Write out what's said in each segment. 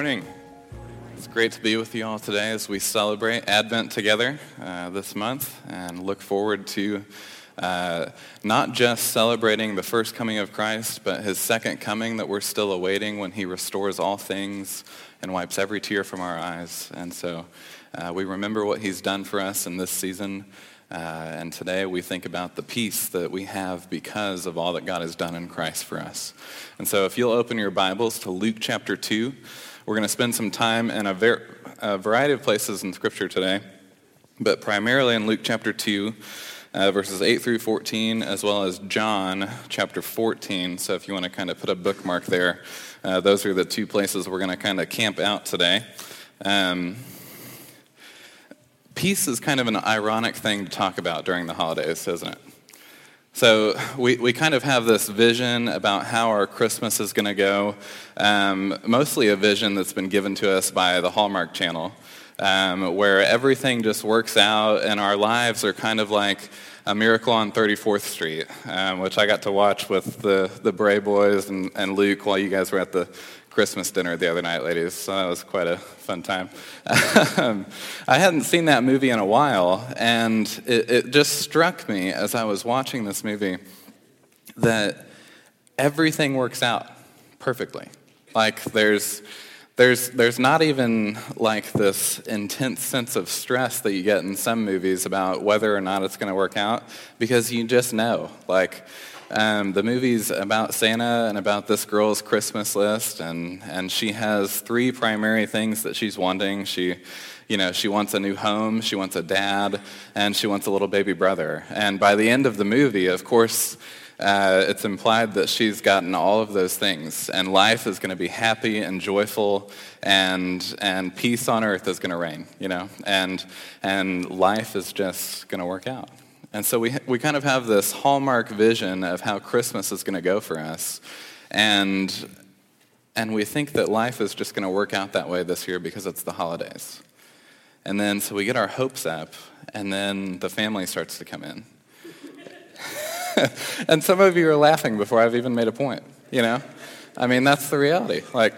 Morning. It's great to be with you all today as we celebrate Advent together uh, this month and look forward to uh, not just celebrating the first coming of Christ, but his second coming that we're still awaiting when he restores all things and wipes every tear from our eyes. And so uh, we remember what he's done for us in this season. Uh, and today we think about the peace that we have because of all that God has done in Christ for us. And so if you'll open your Bibles to Luke chapter 2, we're going to spend some time in a, ver- a variety of places in Scripture today, but primarily in Luke chapter 2 uh, verses 8 through 14, as well as John chapter 14. So if you want to kind of put a bookmark there, uh, those are the two places we're going to kind of camp out today. Um, peace is kind of an ironic thing to talk about during the holidays, isn't it? So we, we kind of have this vision about how our Christmas is going to go, um, mostly a vision that's been given to us by the Hallmark Channel um, where everything just works out and our lives are kind of like a miracle on 34th Street, um, which I got to watch with the, the Bray boys and, and Luke while you guys were at the Christmas dinner the other night, ladies. So that was quite a fun time. Um, I hadn't seen that movie in a while, and it, it just struck me as I was watching this movie that everything works out perfectly. Like there's there's, there's not even like this intense sense of stress that you get in some movies about whether or not it's going to work out because you just know. Like, um, the movie's about Santa and about this girl's Christmas list, and, and she has three primary things that she's wanting. She, you know, she wants a new home, she wants a dad, and she wants a little baby brother. And by the end of the movie, of course, uh, it's implied that she's gotten all of those things, and life is going to be happy and joyful, and and peace on earth is going to reign, you know, and and life is just going to work out. And so we we kind of have this hallmark vision of how Christmas is going to go for us, and and we think that life is just going to work out that way this year because it's the holidays. And then so we get our hopes up, and then the family starts to come in and some of you are laughing before I've even made a point, you know? I mean, that's the reality. Like,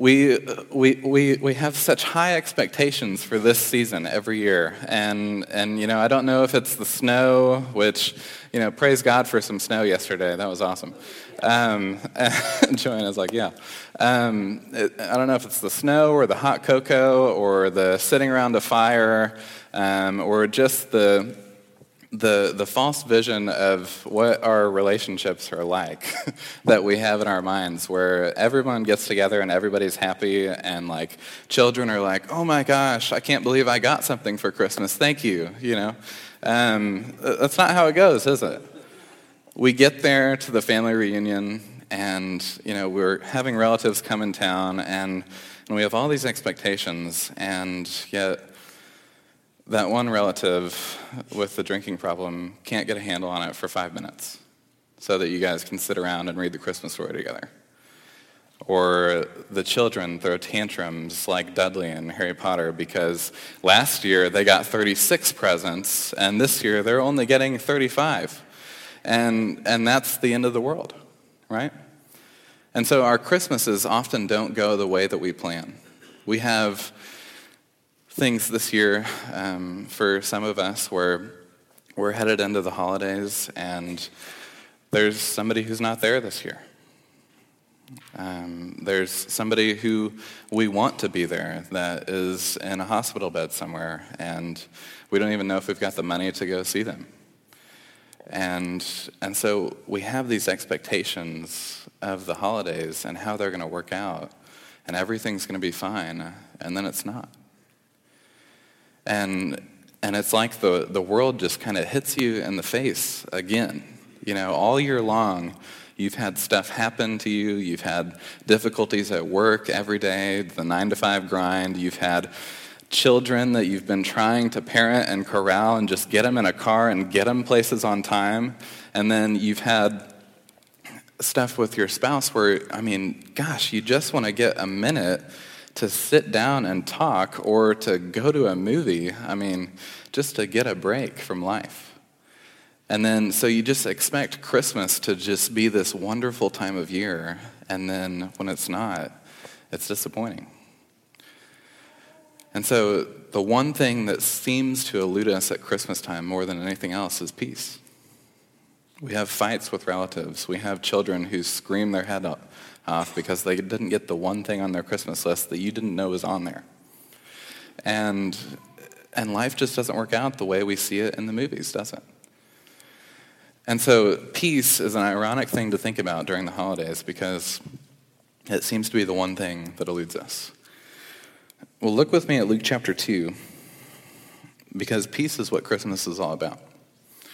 we, we, we, we have such high expectations for this season every year. And, and, you know, I don't know if it's the snow, which, you know, praise God for some snow yesterday. That was awesome. Um, Joanna's like, yeah. Um, it, I don't know if it's the snow or the hot cocoa or the sitting around a fire um, or just the, the, the false vision of what our relationships are like that we have in our minds, where everyone gets together and everybody's happy, and like children are like, oh my gosh, I can't believe I got something for Christmas. Thank you. You know, um, that's not how it goes, is it? We get there to the family reunion, and you know we're having relatives come in town, and, and we have all these expectations, and yet that one relative with the drinking problem can't get a handle on it for five minutes so that you guys can sit around and read the Christmas story together. Or the children throw tantrums like Dudley and Harry Potter because last year they got 36 presents and this year they're only getting 35. And, and that's the end of the world, right? And so our Christmases often don't go the way that we plan. We have things this year um, for some of us where we're headed into the holidays and there's somebody who's not there this year. Um, there's somebody who we want to be there that is in a hospital bed somewhere, and we don't even know if we've got the money to go see them. And, and so we have these expectations of the holidays and how they're going to work out, and everything's going to be fine, and then it's not. And, and it's like the, the world just kind of hits you in the face again. You know, all year long, You've had stuff happen to you. You've had difficulties at work every day, the nine to five grind. You've had children that you've been trying to parent and corral and just get them in a car and get them places on time. And then you've had stuff with your spouse where, I mean, gosh, you just want to get a minute to sit down and talk or to go to a movie. I mean, just to get a break from life. And then, so you just expect Christmas to just be this wonderful time of year, and then when it's not, it's disappointing. And so, the one thing that seems to elude us at Christmas time more than anything else is peace. We have fights with relatives. We have children who scream their head off because they didn't get the one thing on their Christmas list that you didn't know was on there. And, and life just doesn't work out the way we see it in the movies, does it? And so, peace is an ironic thing to think about during the holidays because it seems to be the one thing that eludes us. Well, look with me at Luke chapter 2 because peace is what Christmas is all about. It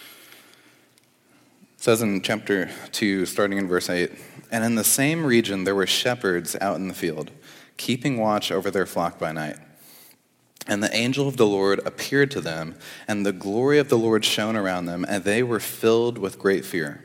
says in chapter 2, starting in verse 8, And in the same region there were shepherds out in the field, keeping watch over their flock by night. And the angel of the Lord appeared to them, and the glory of the Lord shone around them, and they were filled with great fear.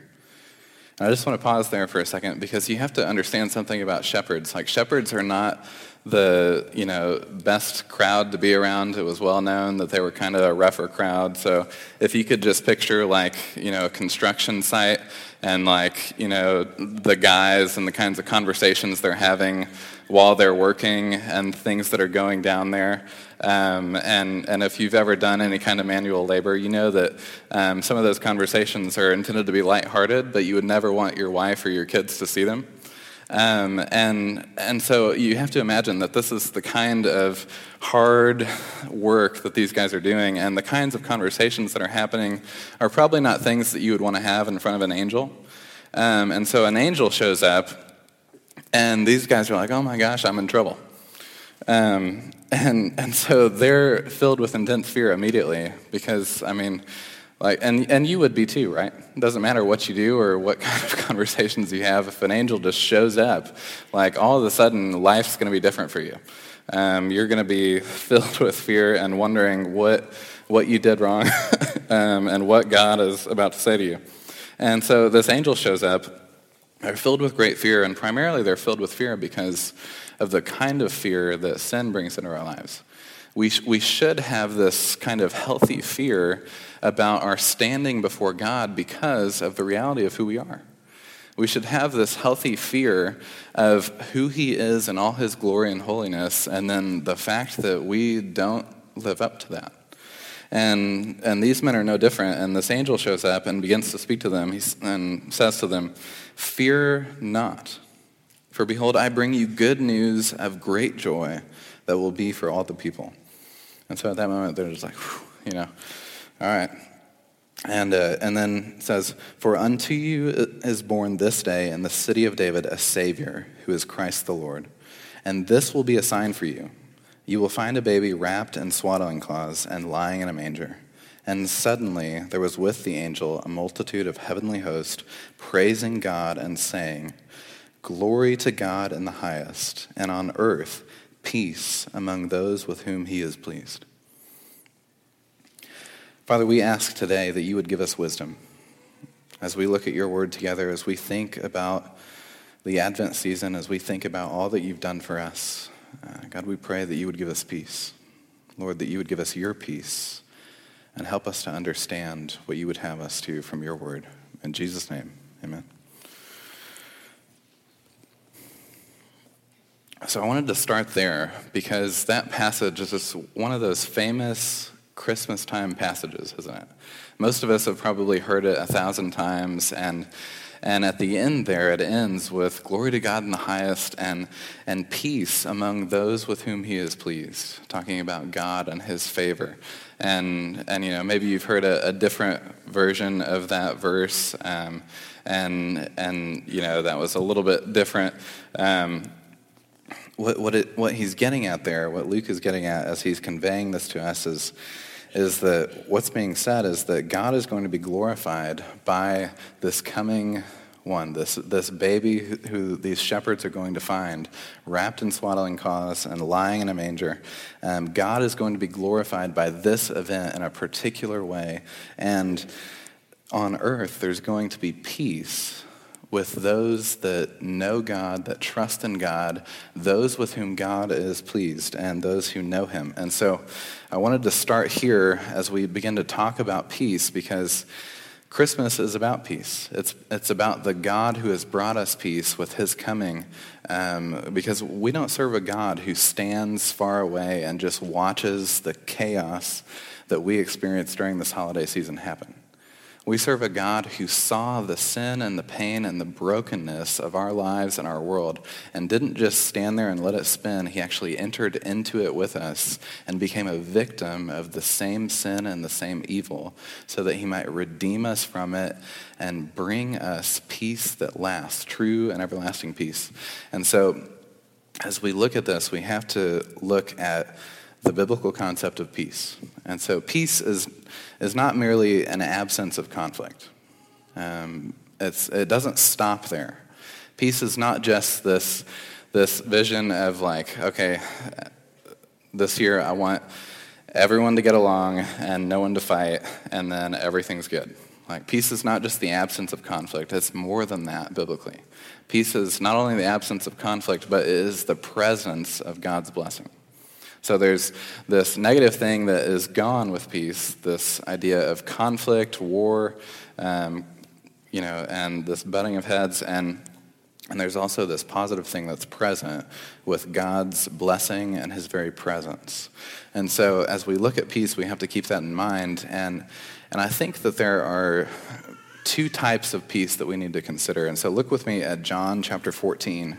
And I just want to pause there for a second because you have to understand something about shepherds. Like, shepherds are not the you know best crowd to be around. It was well known that they were kind of a rougher crowd. So if you could just picture like you know a construction site and like you know the guys and the kinds of conversations they're having while they're working and things that are going down there. Um, and, and if you've ever done any kind of manual labor, you know that um, some of those conversations are intended to be lighthearted, but you would never want your wife or your kids to see them. Um, and, and so you have to imagine that this is the kind of hard work that these guys are doing, and the kinds of conversations that are happening are probably not things that you would want to have in front of an angel. Um, and so an angel shows up, and these guys are like, oh my gosh, I'm in trouble. Um, and, and so they're filled with intense fear immediately because, I mean, like, and, and you would be too, right? It doesn't matter what you do or what kind of conversations you have. If an angel just shows up, like all of a sudden, life's going to be different for you. Um, you're going to be filled with fear and wondering what, what you did wrong um, and what God is about to say to you. And so this angel shows up. They're filled with great fear, and primarily they're filled with fear because of the kind of fear that sin brings into our lives. We, we should have this kind of healthy fear about our standing before God because of the reality of who we are. We should have this healthy fear of who He is and all His glory and holiness, and then the fact that we don't live up to that. And, and these men are no different. And this angel shows up and begins to speak to them and says to them, Fear not. For behold, I bring you good news of great joy that will be for all the people. And so at that moment, they're just like, you know, all right. And, uh, and then says, For unto you is born this day in the city of David a Savior, who is Christ the Lord. And this will be a sign for you. You will find a baby wrapped in swaddling cloths and lying in a manger. And suddenly there was with the angel a multitude of heavenly hosts, praising God and saying, Glory to God in the highest, and on earth peace among those with whom he is pleased. Father, we ask today that you would give us wisdom as we look at your word together, as we think about the Advent season, as we think about all that you've done for us. Uh, God, we pray that you would give us peace. Lord, that you would give us your peace and help us to understand what you would have us to from your word. In Jesus' name, amen. So I wanted to start there because that passage is just one of those famous Christmas time passages, isn't it? Most of us have probably heard it a thousand times, and and at the end there, it ends with glory to God in the highest and, and peace among those with whom he is pleased, talking about God and his favor. And, and you know, maybe you've heard a, a different version of that verse, um, and, and, you know, that was a little bit different. Um, what, what, it, what he's getting at there, what Luke is getting at as he's conveying this to us is, is that what's being said is that God is going to be glorified by this coming one, this, this baby who, who these shepherds are going to find, wrapped in swaddling cloths and lying in a manger. Um, God is going to be glorified by this event in a particular way. And on earth, there's going to be peace with those that know God, that trust in God, those with whom God is pleased, and those who know Him. And so I wanted to start here as we begin to talk about peace because Christmas is about peace. It's, it's about the God who has brought us peace with his coming. Um, because we don't serve a God who stands far away and just watches the chaos that we experience during this holiday season happen. We serve a God who saw the sin and the pain and the brokenness of our lives and our world and didn't just stand there and let it spin. He actually entered into it with us and became a victim of the same sin and the same evil so that he might redeem us from it and bring us peace that lasts, true and everlasting peace. And so as we look at this, we have to look at the biblical concept of peace. And so peace is, is not merely an absence of conflict. Um, it doesn't stop there. Peace is not just this, this vision of like, okay, this year I want everyone to get along and no one to fight, and then everything's good. Like, peace is not just the absence of conflict, it's more than that biblically. Peace is not only the absence of conflict, but it is the presence of God's blessing. So there's this negative thing that is gone with peace, this idea of conflict, war, um, you know, and this butting of heads. And, and there's also this positive thing that's present with God's blessing and his very presence. And so as we look at peace, we have to keep that in mind. And, and I think that there are two types of peace that we need to consider. And so look with me at John chapter 14,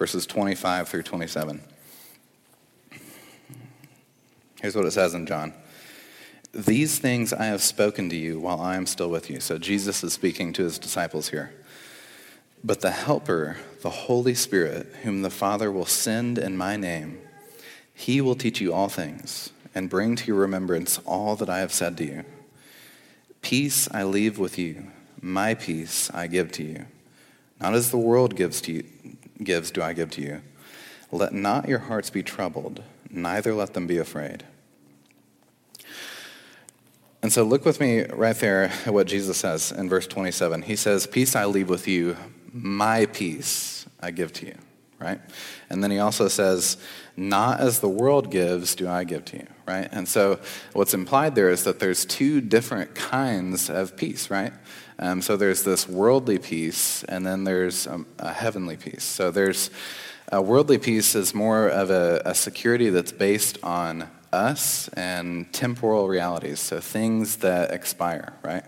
verses 25 through 27. Here's what it says in John. These things I have spoken to you while I am still with you. So Jesus is speaking to his disciples here. But the Helper, the Holy Spirit, whom the Father will send in my name, he will teach you all things and bring to your remembrance all that I have said to you. Peace I leave with you, my peace I give to you. Not as the world gives to you, gives do I give to you. Let not your hearts be troubled neither let them be afraid. And so look with me right there at what Jesus says in verse 27. He says, Peace I leave with you, my peace I give to you, right? And then he also says, Not as the world gives, do I give to you, right? And so what's implied there is that there's two different kinds of peace, right? Um, so there's this worldly peace, and then there's a, a heavenly peace. So there's a worldly peace is more of a, a security that's based on us and temporal realities, so things that expire, right?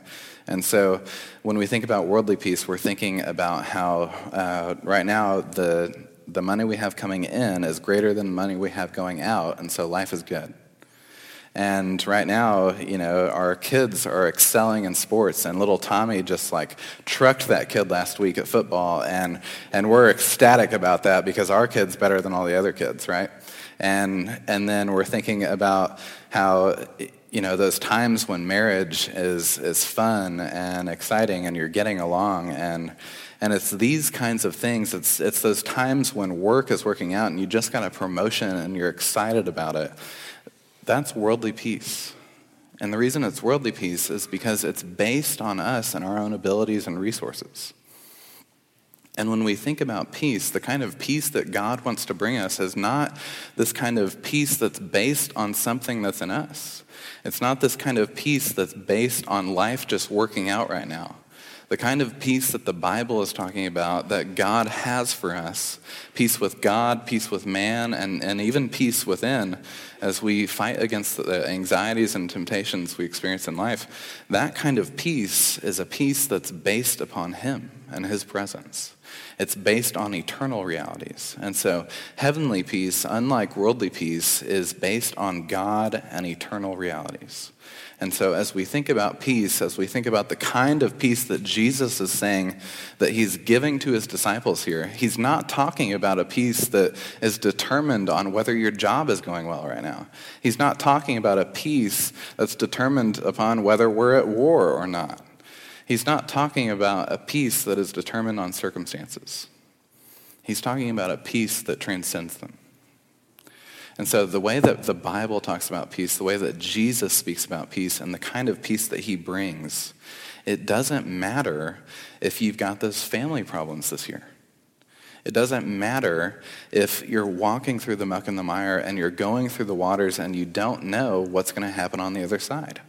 And so when we think about worldly peace, we're thinking about how uh, right now the, the money we have coming in is greater than the money we have going out, and so life is good. And right now, you know, our kids are excelling in sports, and little Tommy just like trucked that kid last week at football, and, and we're ecstatic about that because our kid's better than all the other kids, right? And, and then we're thinking about how, you know, those times when marriage is, is fun and exciting and you're getting along and, and it's these kinds of things. It's, it's those times when work is working out and you just got a promotion and you're excited about it. That's worldly peace. And the reason it's worldly peace is because it's based on us and our own abilities and resources. And when we think about peace, the kind of peace that God wants to bring us is not this kind of peace that's based on something that's in us. It's not this kind of peace that's based on life just working out right now. The kind of peace that the Bible is talking about that God has for us peace with God, peace with man, and, and even peace within as we fight against the anxieties and temptations we experience in life. That kind of peace is a peace that's based upon Him and His presence. It's based on eternal realities. And so, heavenly peace, unlike worldly peace, is based on God and eternal realities. And so, as we think about peace, as we think about the kind of peace that Jesus is saying that he's giving to his disciples here, he's not talking about a peace that is determined on whether your job is going well right now. He's not talking about a peace that's determined upon whether we're at war or not. He's not talking about a peace that is determined on circumstances. He's talking about a peace that transcends them. And so the way that the Bible talks about peace, the way that Jesus speaks about peace, and the kind of peace that he brings, it doesn't matter if you've got those family problems this year. It doesn't matter if you're walking through the muck and the mire and you're going through the waters and you don't know what's going to happen on the other side.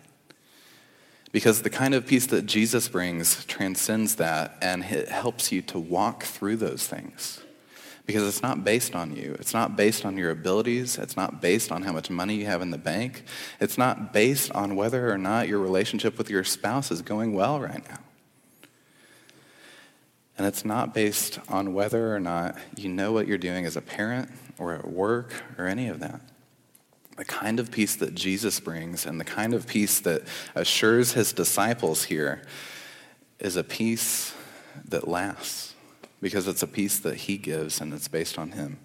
Because the kind of peace that Jesus brings transcends that and it helps you to walk through those things. Because it's not based on you. It's not based on your abilities. It's not based on how much money you have in the bank. It's not based on whether or not your relationship with your spouse is going well right now. And it's not based on whether or not you know what you're doing as a parent or at work or any of that. The kind of peace that Jesus brings and the kind of peace that assures his disciples here is a peace that lasts because it's a peace that he gives and it's based on him.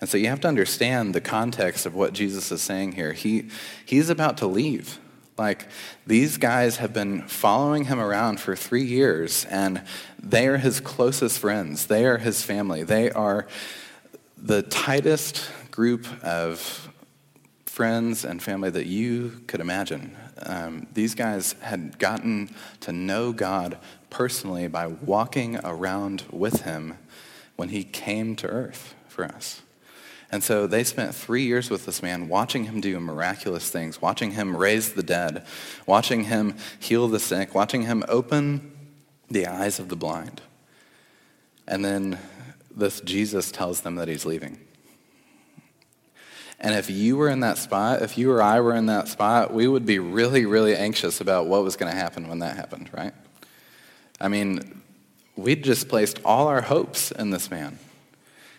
And so you have to understand the context of what Jesus is saying here. He, he's about to leave. Like, these guys have been following him around for three years, and they are his closest friends. They are his family. They are the tightest group of friends and family that you could imagine. Um, these guys had gotten to know God personally by walking around with him when he came to earth for us. And so they spent three years with this man, watching him do miraculous things, watching him raise the dead, watching him heal the sick, watching him open the eyes of the blind. And then this Jesus tells them that he's leaving. And if you were in that spot, if you or I were in that spot, we would be really, really anxious about what was going to happen when that happened, right? I mean, we'd just placed all our hopes in this man.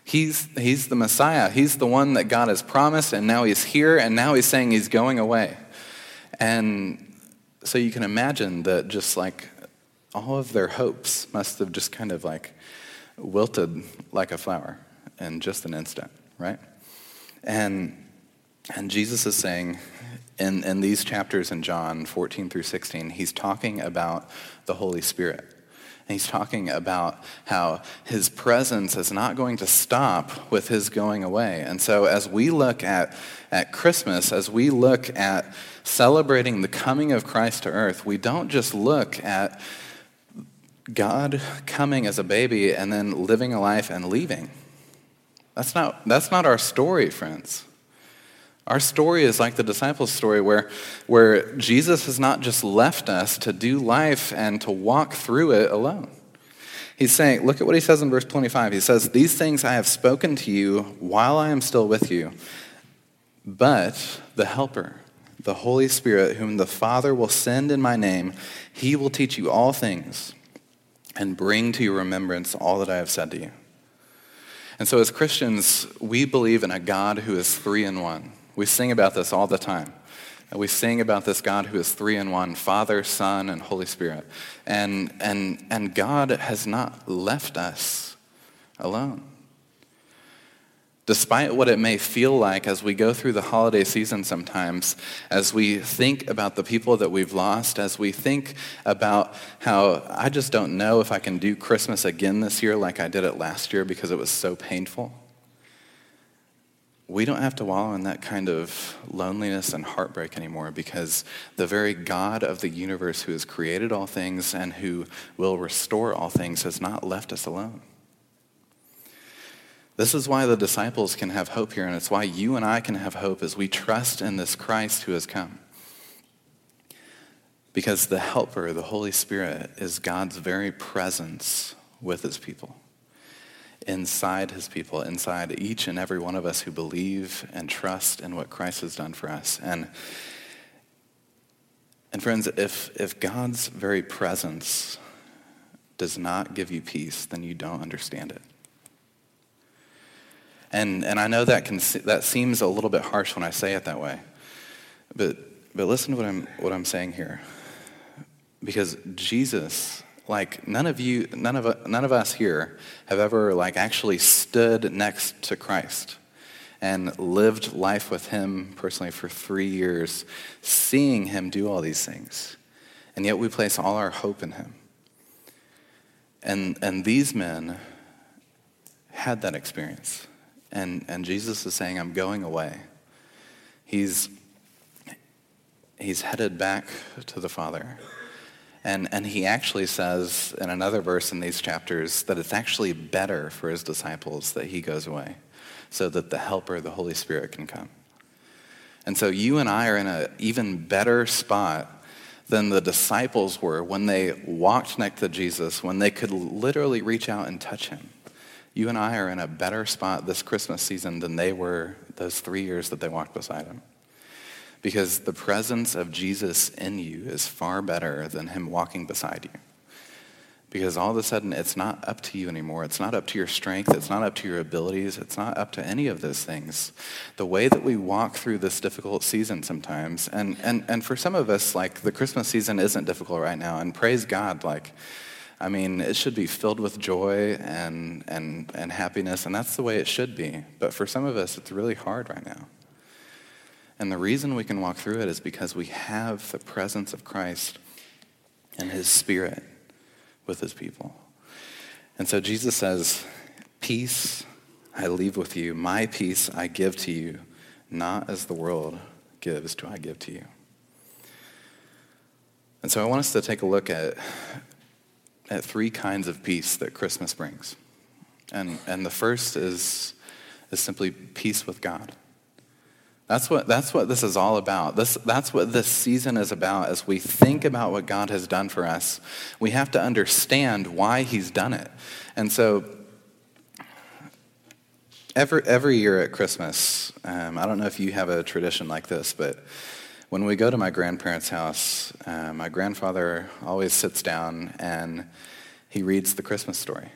He's, he's the Messiah. He's the one that God has promised, and now he's here, and now he's saying he's going away. And so you can imagine that just like all of their hopes must have just kind of like wilted like a flower in just an instant, right? And, and Jesus is saying in, in these chapters in John 14 through 16, he's talking about the Holy Spirit. He's talking about how his presence is not going to stop with his going away. And so as we look at, at Christmas, as we look at celebrating the coming of Christ to earth, we don't just look at God coming as a baby and then living a life and leaving. That's not, that's not our story, friends. Our story is like the disciples' story, where, where Jesus has not just left us to do life and to walk through it alone. He's saying, look at what he says in verse 25. He says, These things I have spoken to you while I am still with you, but the Helper, the Holy Spirit, whom the Father will send in my name, he will teach you all things and bring to your remembrance all that I have said to you. And so, as Christians, we believe in a God who is three in one. We sing about this all the time. We sing about this God who is three in one, Father, Son, and Holy Spirit. And, and, and God has not left us alone. Despite what it may feel like as we go through the holiday season sometimes, as we think about the people that we've lost, as we think about how I just don't know if I can do Christmas again this year like I did it last year because it was so painful we don't have to wallow in that kind of loneliness and heartbreak anymore because the very God of the universe who has created all things and who will restore all things has not left us alone. This is why the disciples can have hope here, and it's why you and I can have hope as we trust in this Christ who has come. Because the Helper, the Holy Spirit, is God's very presence with his people inside his people, inside each and every one of us who believe and trust in what Christ has done for us. And, and friends, if, if God's very presence does not give you peace, then you don't understand it. And, and I know that, can, that seems a little bit harsh when I say it that way. But, but listen to what I'm, what I'm saying here. Because Jesus like none of you none of none of us here have ever like actually stood next to Christ and lived life with him personally for 3 years seeing him do all these things and yet we place all our hope in him And, and these men had that experience. And, and Jesus is saying, I'm going away. He's, he's headed back to the Father. And, and he actually says in another verse in these chapters that it's actually better for his disciples that he goes away so that the helper, the Holy Spirit, can come. And so you and I are in an even better spot than the disciples were when they walked next to Jesus, when they could literally reach out and touch him. You and I are in a better spot this Christmas season than they were those three years that they walked beside him. Because the presence of Jesus in you is far better than him walking beside you. Because all of a sudden, it's not up to you anymore. It's not up to your strength. It's not up to your abilities. It's not up to any of those things. The way that we walk through this difficult season sometimes, and, and, and for some of us, like the Christmas season isn't difficult right now, and praise God, like, I mean, it should be filled with joy and, and, and happiness, and that's the way it should be. But for some of us, it's really hard right now. And the reason we can walk through it is because we have the presence of Christ and his spirit with his people. And so Jesus says, Peace I leave with you, my peace I give to you, not as the world gives do I give to you. And so I want us to take a look at, at three kinds of peace that Christmas brings. And, and the first is, is simply peace with God. That's what, that's what this is all about. This, that's what this season is about. As we think about what God has done for us, we have to understand why He's done it. And so, every, every year at Christmas, um, I don't know if you have a tradition like this, but when we go to my grandparents' house, uh, my grandfather always sits down and he reads the Christmas story.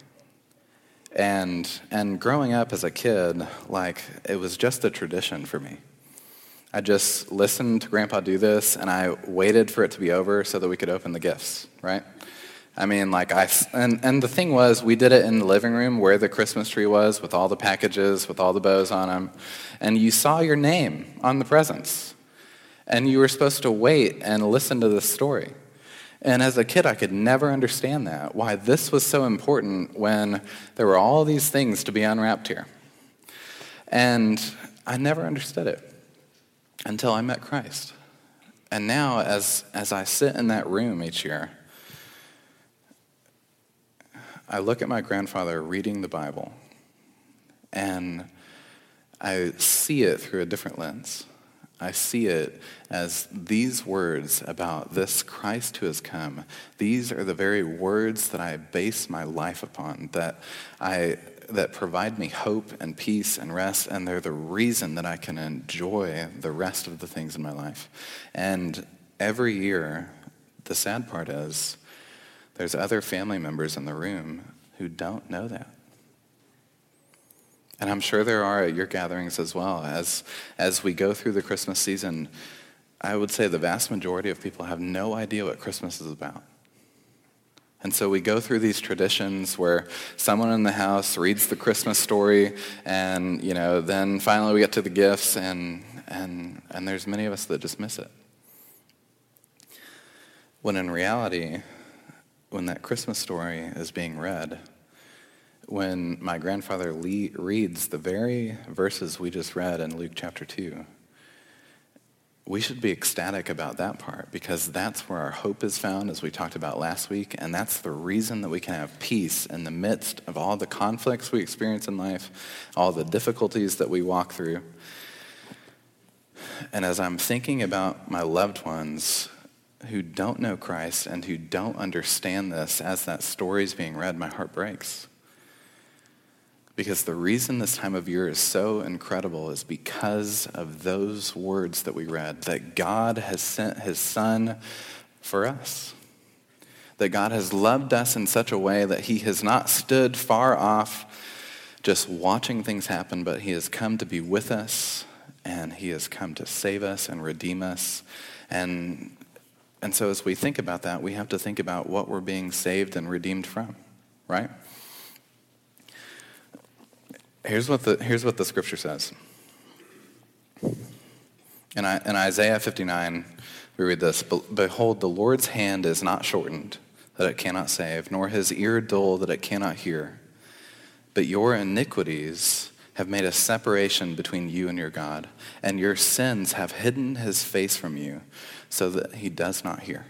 And, and growing up as a kid, like, it was just a tradition for me. I just listened to Grandpa do this and I waited for it to be over so that we could open the gifts, right? I mean, like, I, and, and the thing was, we did it in the living room where the Christmas tree was with all the packages, with all the bows on them. And you saw your name on the presents. And you were supposed to wait and listen to the story. And as a kid, I could never understand that, why this was so important when there were all these things to be unwrapped here. And I never understood it until I met Christ. And now, as, as I sit in that room each year, I look at my grandfather reading the Bible, and I see it through a different lens. I see it as these words about this Christ who has come. These are the very words that I base my life upon, that I that provide me hope and peace and rest, and they're the reason that I can enjoy the rest of the things in my life. And every year, the sad part is there's other family members in the room who don't know that. And I'm sure there are at your gatherings as well. As, as we go through the Christmas season, I would say the vast majority of people have no idea what Christmas is about. And so we go through these traditions where someone in the house reads the Christmas story, and you know, then finally we get to the gifts, and and and there's many of us that just miss it. When in reality, when that Christmas story is being read, when my grandfather le- reads the very verses we just read in Luke chapter 2, we should be ecstatic about that part because that's where our hope is found, as we talked about last week, and that's the reason that we can have peace in the midst of all the conflicts we experience in life, all the difficulties that we walk through. And as I'm thinking about my loved ones who don't know Christ and who don't understand this as that story is being read, my heart breaks. Because the reason this time of year is so incredible is because of those words that we read that God has sent his Son for us. That God has loved us in such a way that he has not stood far off just watching things happen, but he has come to be with us and he has come to save us and redeem us. And, and so as we think about that, we have to think about what we're being saved and redeemed from, right? Here's what the, here's what the scripture says. In, in Isaiah 59, we read this Behold, the Lord's hand is not shortened, that it cannot save, nor his ear dull that it cannot hear. But your iniquities have made a separation between you and your God, and your sins have hidden his face from you so that he does not hear.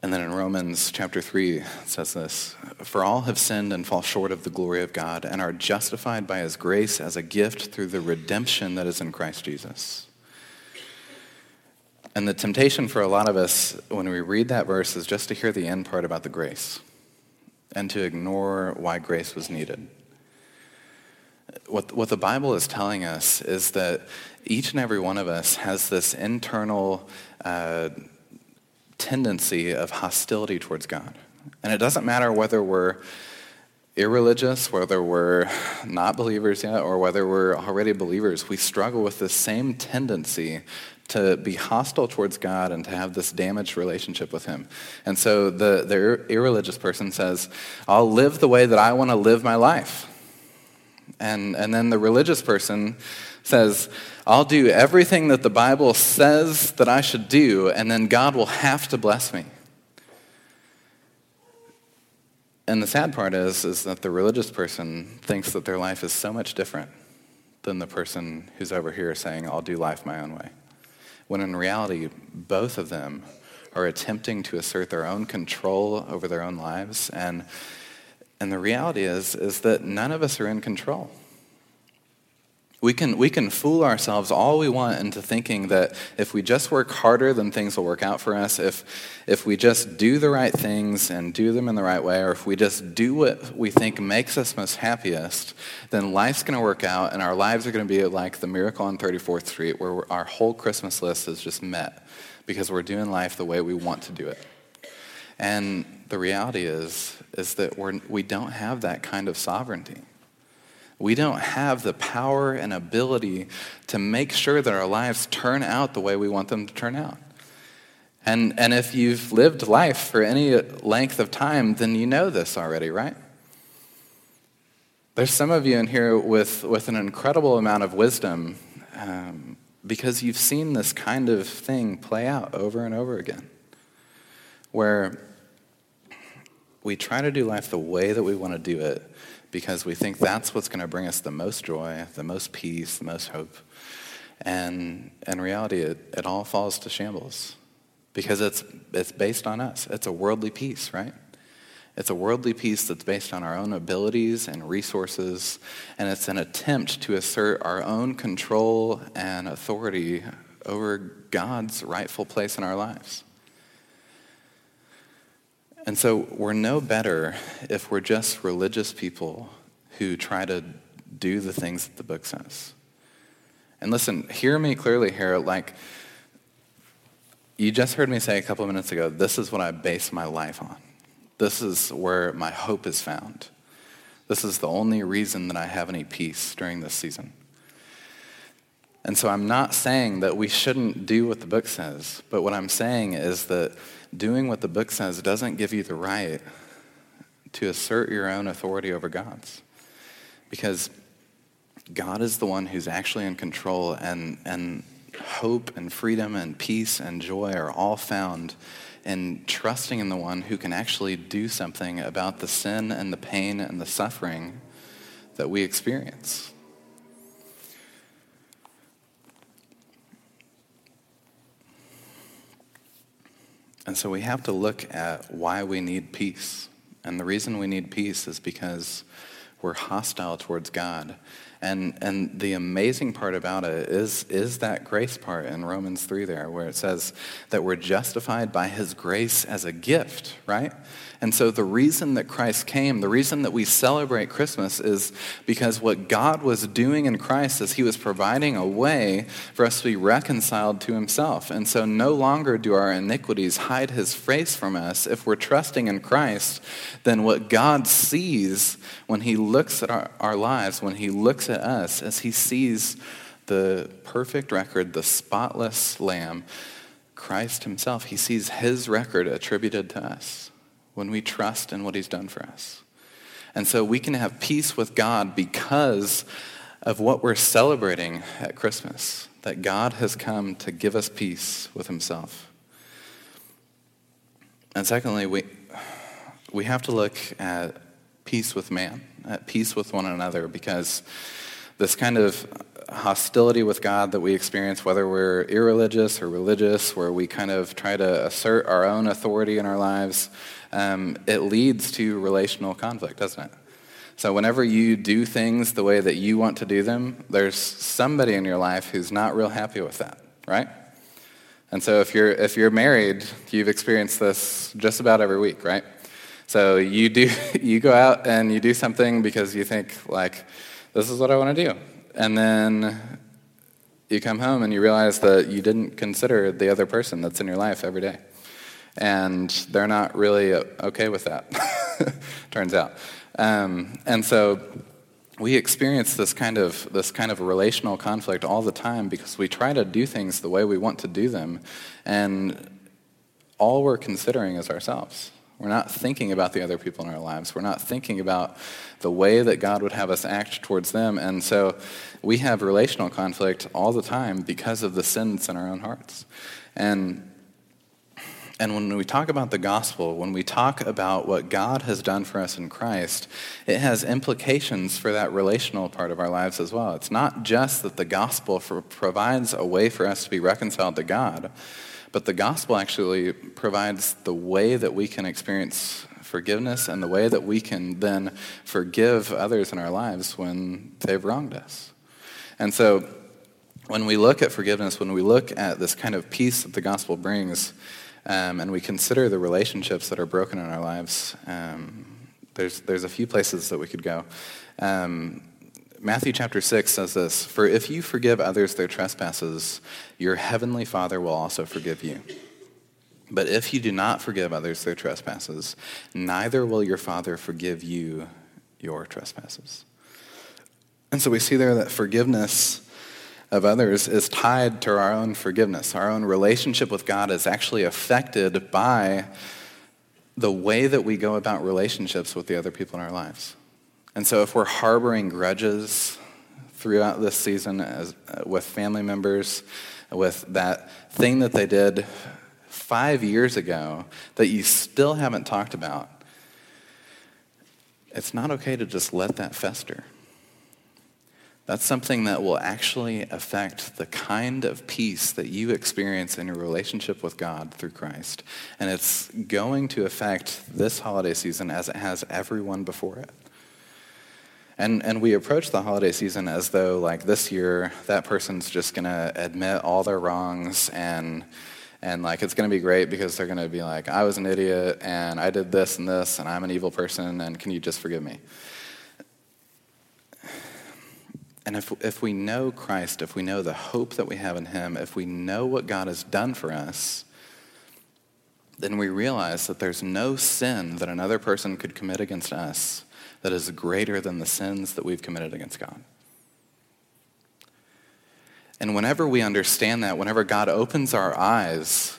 And then in Romans chapter 3, it says this For all have sinned and fall short of the glory of God and are justified by his grace as a gift through the redemption that is in Christ Jesus. And the temptation for a lot of us when we read that verse is just to hear the end part about the grace and to ignore why grace was needed. What, what the Bible is telling us is that each and every one of us has this internal uh, tendency of hostility towards God. And it doesn't matter whether we're irreligious, whether we're not believers yet, or whether we're already believers, we struggle with the same tendency to be hostile towards God and to have this damaged relationship with Him. And so the, the irreligious person says, I'll live the way that I want to live my life. And, and then the religious person says, I'll do everything that the Bible says that I should do, and then God will have to bless me. And the sad part is, is that the religious person thinks that their life is so much different than the person who's over here saying, I'll do life my own way. When in reality, both of them are attempting to assert their own control over their own lives. And, and the reality is, is that none of us are in control. We can, we can fool ourselves all we want into thinking that if we just work harder, then things will work out for us. If, if we just do the right things and do them in the right way, or if we just do what we think makes us most happiest, then life's going to work out and our lives are going to be like the miracle on 34th Street, where our whole Christmas list is just met because we're doing life the way we want to do it. And the reality is, is that we're, we don't have that kind of sovereignty. We don't have the power and ability to make sure that our lives turn out the way we want them to turn out. And, and if you've lived life for any length of time, then you know this already, right? There's some of you in here with, with an incredible amount of wisdom um, because you've seen this kind of thing play out over and over again. Where we try to do life the way that we want to do it, because we think that's what's going to bring us the most joy, the most peace, the most hope. And in reality, it, it all falls to shambles because it's, it's based on us. It's a worldly peace, right? It's a worldly peace that's based on our own abilities and resources, and it's an attempt to assert our own control and authority over God's rightful place in our lives. And so we're no better if we're just religious people who try to do the things that the book says. And listen, hear me clearly here. Like, you just heard me say a couple of minutes ago, this is what I base my life on. This is where my hope is found. This is the only reason that I have any peace during this season. And so I'm not saying that we shouldn't do what the book says, but what I'm saying is that doing what the book says doesn't give you the right to assert your own authority over God's. Because God is the one who's actually in control, and, and hope and freedom and peace and joy are all found in trusting in the one who can actually do something about the sin and the pain and the suffering that we experience. And so we have to look at why we need peace. And the reason we need peace is because we're hostile towards God. And, and the amazing part about it is, is that grace part in Romans 3 there, where it says that we're justified by his grace as a gift, right? And so the reason that Christ came, the reason that we celebrate Christmas is because what God was doing in Christ is he was providing a way for us to be reconciled to himself. And so no longer do our iniquities hide his face from us. If we're trusting in Christ, then what God sees when he looks at our, our lives, when he looks at us, as he sees the perfect record, the spotless lamb, Christ himself, he sees his record attributed to us when we trust in what he's done for us. And so we can have peace with God because of what we're celebrating at Christmas, that God has come to give us peace with himself. And secondly, we, we have to look at peace with man, at peace with one another, because this kind of hostility with God that we experience, whether we're irreligious or religious, where we kind of try to assert our own authority in our lives, um, it leads to relational conflict, doesn't it? So, whenever you do things the way that you want to do them, there's somebody in your life who's not real happy with that, right? And so, if you're, if you're married, you've experienced this just about every week, right? So, you, do, you go out and you do something because you think, like, this is what I want to do. And then you come home and you realize that you didn't consider the other person that's in your life every day. And they're not really okay with that, turns out. Um, and so we experience this kind of this kind of relational conflict all the time because we try to do things the way we want to do them, and all we're considering is ourselves. We're not thinking about the other people in our lives. We're not thinking about the way that God would have us act towards them. And so we have relational conflict all the time because of the sins in our own hearts. And and when we talk about the gospel, when we talk about what God has done for us in Christ, it has implications for that relational part of our lives as well. It's not just that the gospel for, provides a way for us to be reconciled to God, but the gospel actually provides the way that we can experience forgiveness and the way that we can then forgive others in our lives when they've wronged us. And so when we look at forgiveness, when we look at this kind of peace that the gospel brings, um, and we consider the relationships that are broken in our lives, um, there's, there's a few places that we could go. Um, Matthew chapter 6 says this For if you forgive others their trespasses, your heavenly Father will also forgive you. But if you do not forgive others their trespasses, neither will your Father forgive you your trespasses. And so we see there that forgiveness of others is tied to our own forgiveness. Our own relationship with God is actually affected by the way that we go about relationships with the other people in our lives. And so if we're harboring grudges throughout this season as, uh, with family members, with that thing that they did five years ago that you still haven't talked about, it's not okay to just let that fester. That's something that will actually affect the kind of peace that you experience in your relationship with God through Christ. And it's going to affect this holiday season as it has everyone before it. And, and we approach the holiday season as though, like, this year, that person's just going to admit all their wrongs and, and like, it's going to be great because they're going to be like, I was an idiot and I did this and this and I'm an evil person and can you just forgive me? And if, if we know Christ, if we know the hope that we have in Him, if we know what God has done for us, then we realize that there's no sin that another person could commit against us that is greater than the sins that we've committed against God. And whenever we understand that, whenever God opens our eyes,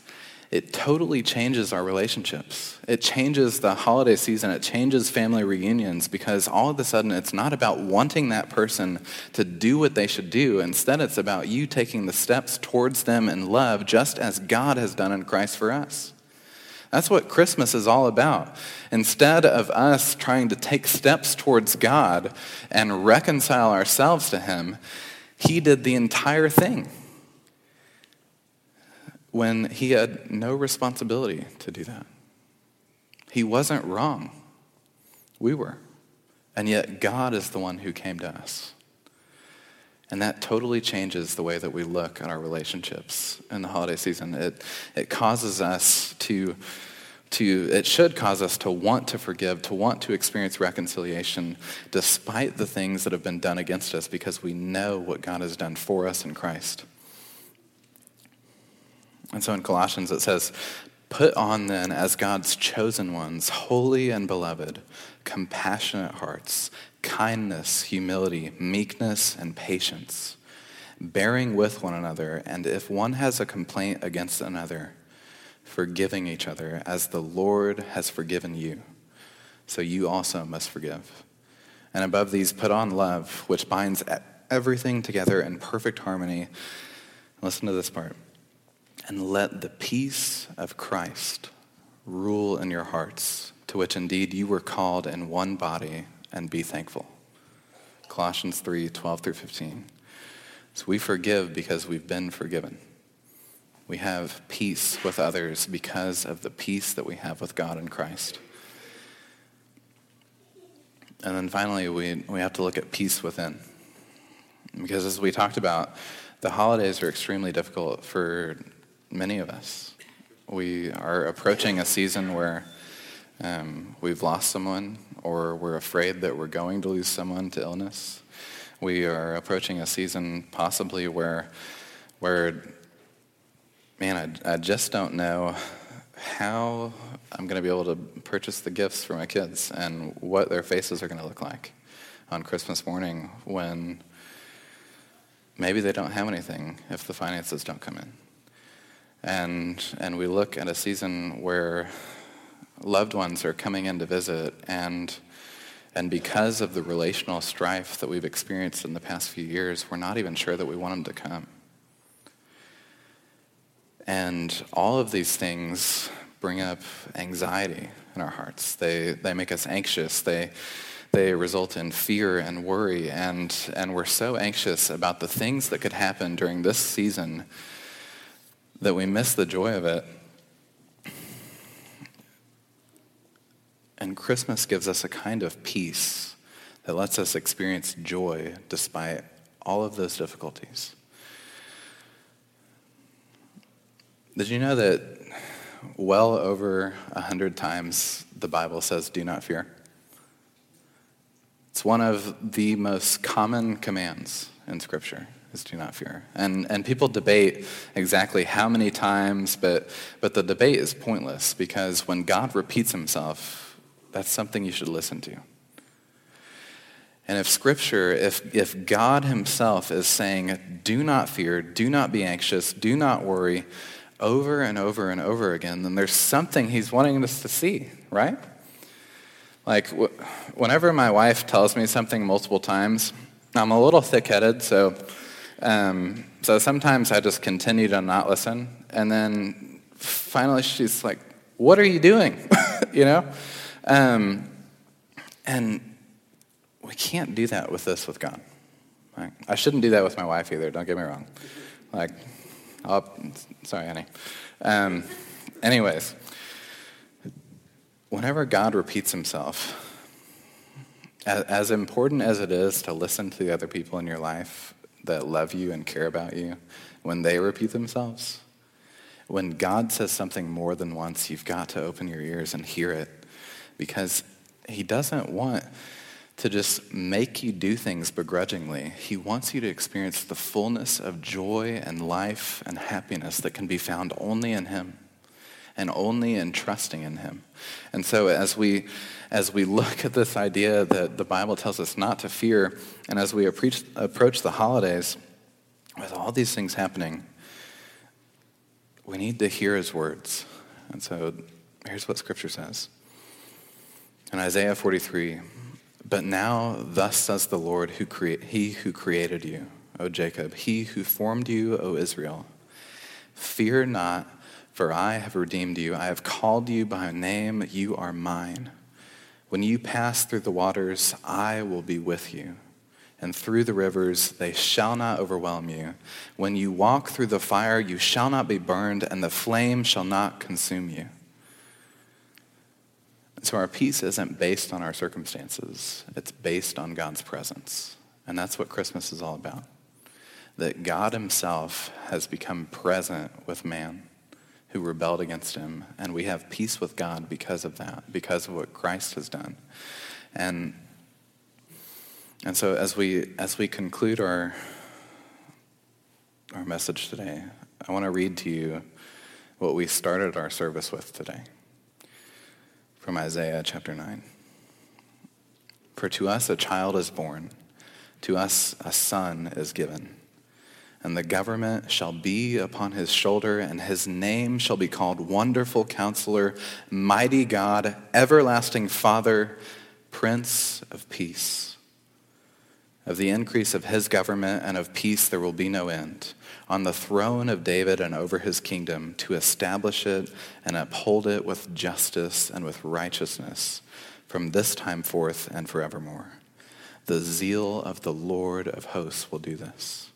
it totally changes our relationships. It changes the holiday season. It changes family reunions because all of a sudden it's not about wanting that person to do what they should do. Instead, it's about you taking the steps towards them in love, just as God has done in Christ for us. That's what Christmas is all about. Instead of us trying to take steps towards God and reconcile ourselves to Him, He did the entire thing when He had no responsibility to do that. He wasn't wrong. We were. And yet, God is the one who came to us. And that totally changes the way that we look at our relationships in the holiday season. It, it causes us to, to, it should cause us to want to forgive, to want to experience reconciliation despite the things that have been done against us because we know what God has done for us in Christ. And so in Colossians it says, Put on then as God's chosen ones, holy and beloved, compassionate hearts kindness, humility, meekness, and patience, bearing with one another, and if one has a complaint against another, forgiving each other as the Lord has forgiven you. So you also must forgive. And above these, put on love, which binds everything together in perfect harmony. Listen to this part. And let the peace of Christ rule in your hearts, to which indeed you were called in one body, and be thankful. Colossians 3 12 through 15. So we forgive because we've been forgiven. We have peace with others because of the peace that we have with God in Christ. And then finally, we, we have to look at peace within. Because as we talked about, the holidays are extremely difficult for many of us. We are approaching a season where um, we've lost someone, or we're afraid that we're going to lose someone to illness. We are approaching a season possibly where, where man, I, I just don't know how I'm going to be able to purchase the gifts for my kids and what their faces are going to look like on Christmas morning when maybe they don't have anything if the finances don't come in. And, and we look at a season where loved ones are coming in to visit and, and because of the relational strife that we've experienced in the past few years, we're not even sure that we want them to come. And all of these things bring up anxiety in our hearts. They, they make us anxious. They, they result in fear and worry. And, and we're so anxious about the things that could happen during this season that we miss the joy of it. And Christmas gives us a kind of peace that lets us experience joy despite all of those difficulties. Did you know that well over a hundred times the Bible says, do not fear? It's one of the most common commands in Scripture is do not fear. And, and people debate exactly how many times, but, but the debate is pointless because when God repeats himself, that's something you should listen to. And if Scripture, if, if God himself is saying, do not fear, do not be anxious, do not worry, over and over and over again, then there's something he's wanting us to see, right? Like, whenever my wife tells me something multiple times, I'm a little thick headed, so, um, so sometimes I just continue to not listen. And then finally she's like, What are you doing? you know? Um, and we can't do that with this with God. I shouldn't do that with my wife either, don't get me wrong. Like, Oh, sorry, honey. Um, anyways, whenever God repeats himself, as important as it is to listen to the other people in your life that love you and care about you, when they repeat themselves, when God says something more than once, you've got to open your ears and hear it because he doesn't want to just make you do things begrudgingly. He wants you to experience the fullness of joy and life and happiness that can be found only in Him and only in trusting in Him. And so as we, as we look at this idea that the Bible tells us not to fear, and as we approach, approach the holidays with all these things happening, we need to hear His words. And so here's what Scripture says. In Isaiah 43, but now, thus says the Lord, who crea- He who created you, O Jacob, He who formed you, O Israel. Fear not, for I have redeemed you. I have called you by name. You are mine. When you pass through the waters, I will be with you. And through the rivers, they shall not overwhelm you. When you walk through the fire, you shall not be burned, and the flame shall not consume you. So our peace isn't based on our circumstances, it's based on God's presence. And that's what Christmas is all about. That God himself has become present with man who rebelled against him, and we have peace with God because of that, because of what Christ has done. And and so as we as we conclude our our message today, I want to read to you what we started our service with today from Isaiah chapter 9. For to us a child is born, to us a son is given, and the government shall be upon his shoulder, and his name shall be called Wonderful Counselor, Mighty God, Everlasting Father, Prince of Peace. Of the increase of his government and of peace there will be no end. On the throne of David and over his kingdom, to establish it and uphold it with justice and with righteousness from this time forth and forevermore. The zeal of the Lord of hosts will do this.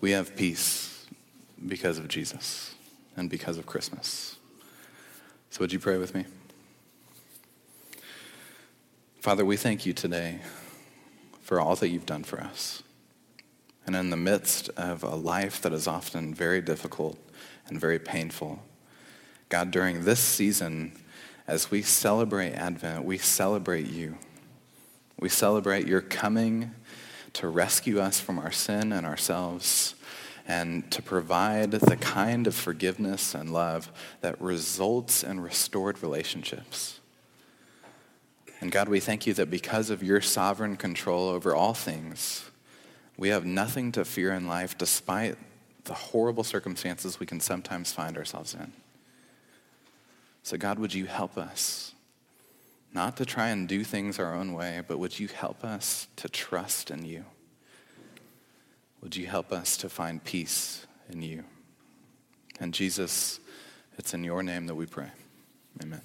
We have peace because of Jesus and because of Christmas. So, would you pray with me? Father, we thank you today for all that you've done for us. And in the midst of a life that is often very difficult and very painful, God, during this season, as we celebrate Advent, we celebrate you. We celebrate your coming to rescue us from our sin and ourselves and to provide the kind of forgiveness and love that results in restored relationships. And God, we thank you that because of your sovereign control over all things, we have nothing to fear in life despite the horrible circumstances we can sometimes find ourselves in. So, God, would you help us not to try and do things our own way, but would you help us to trust in you? Would you help us to find peace in you? And Jesus, it's in your name that we pray. Amen.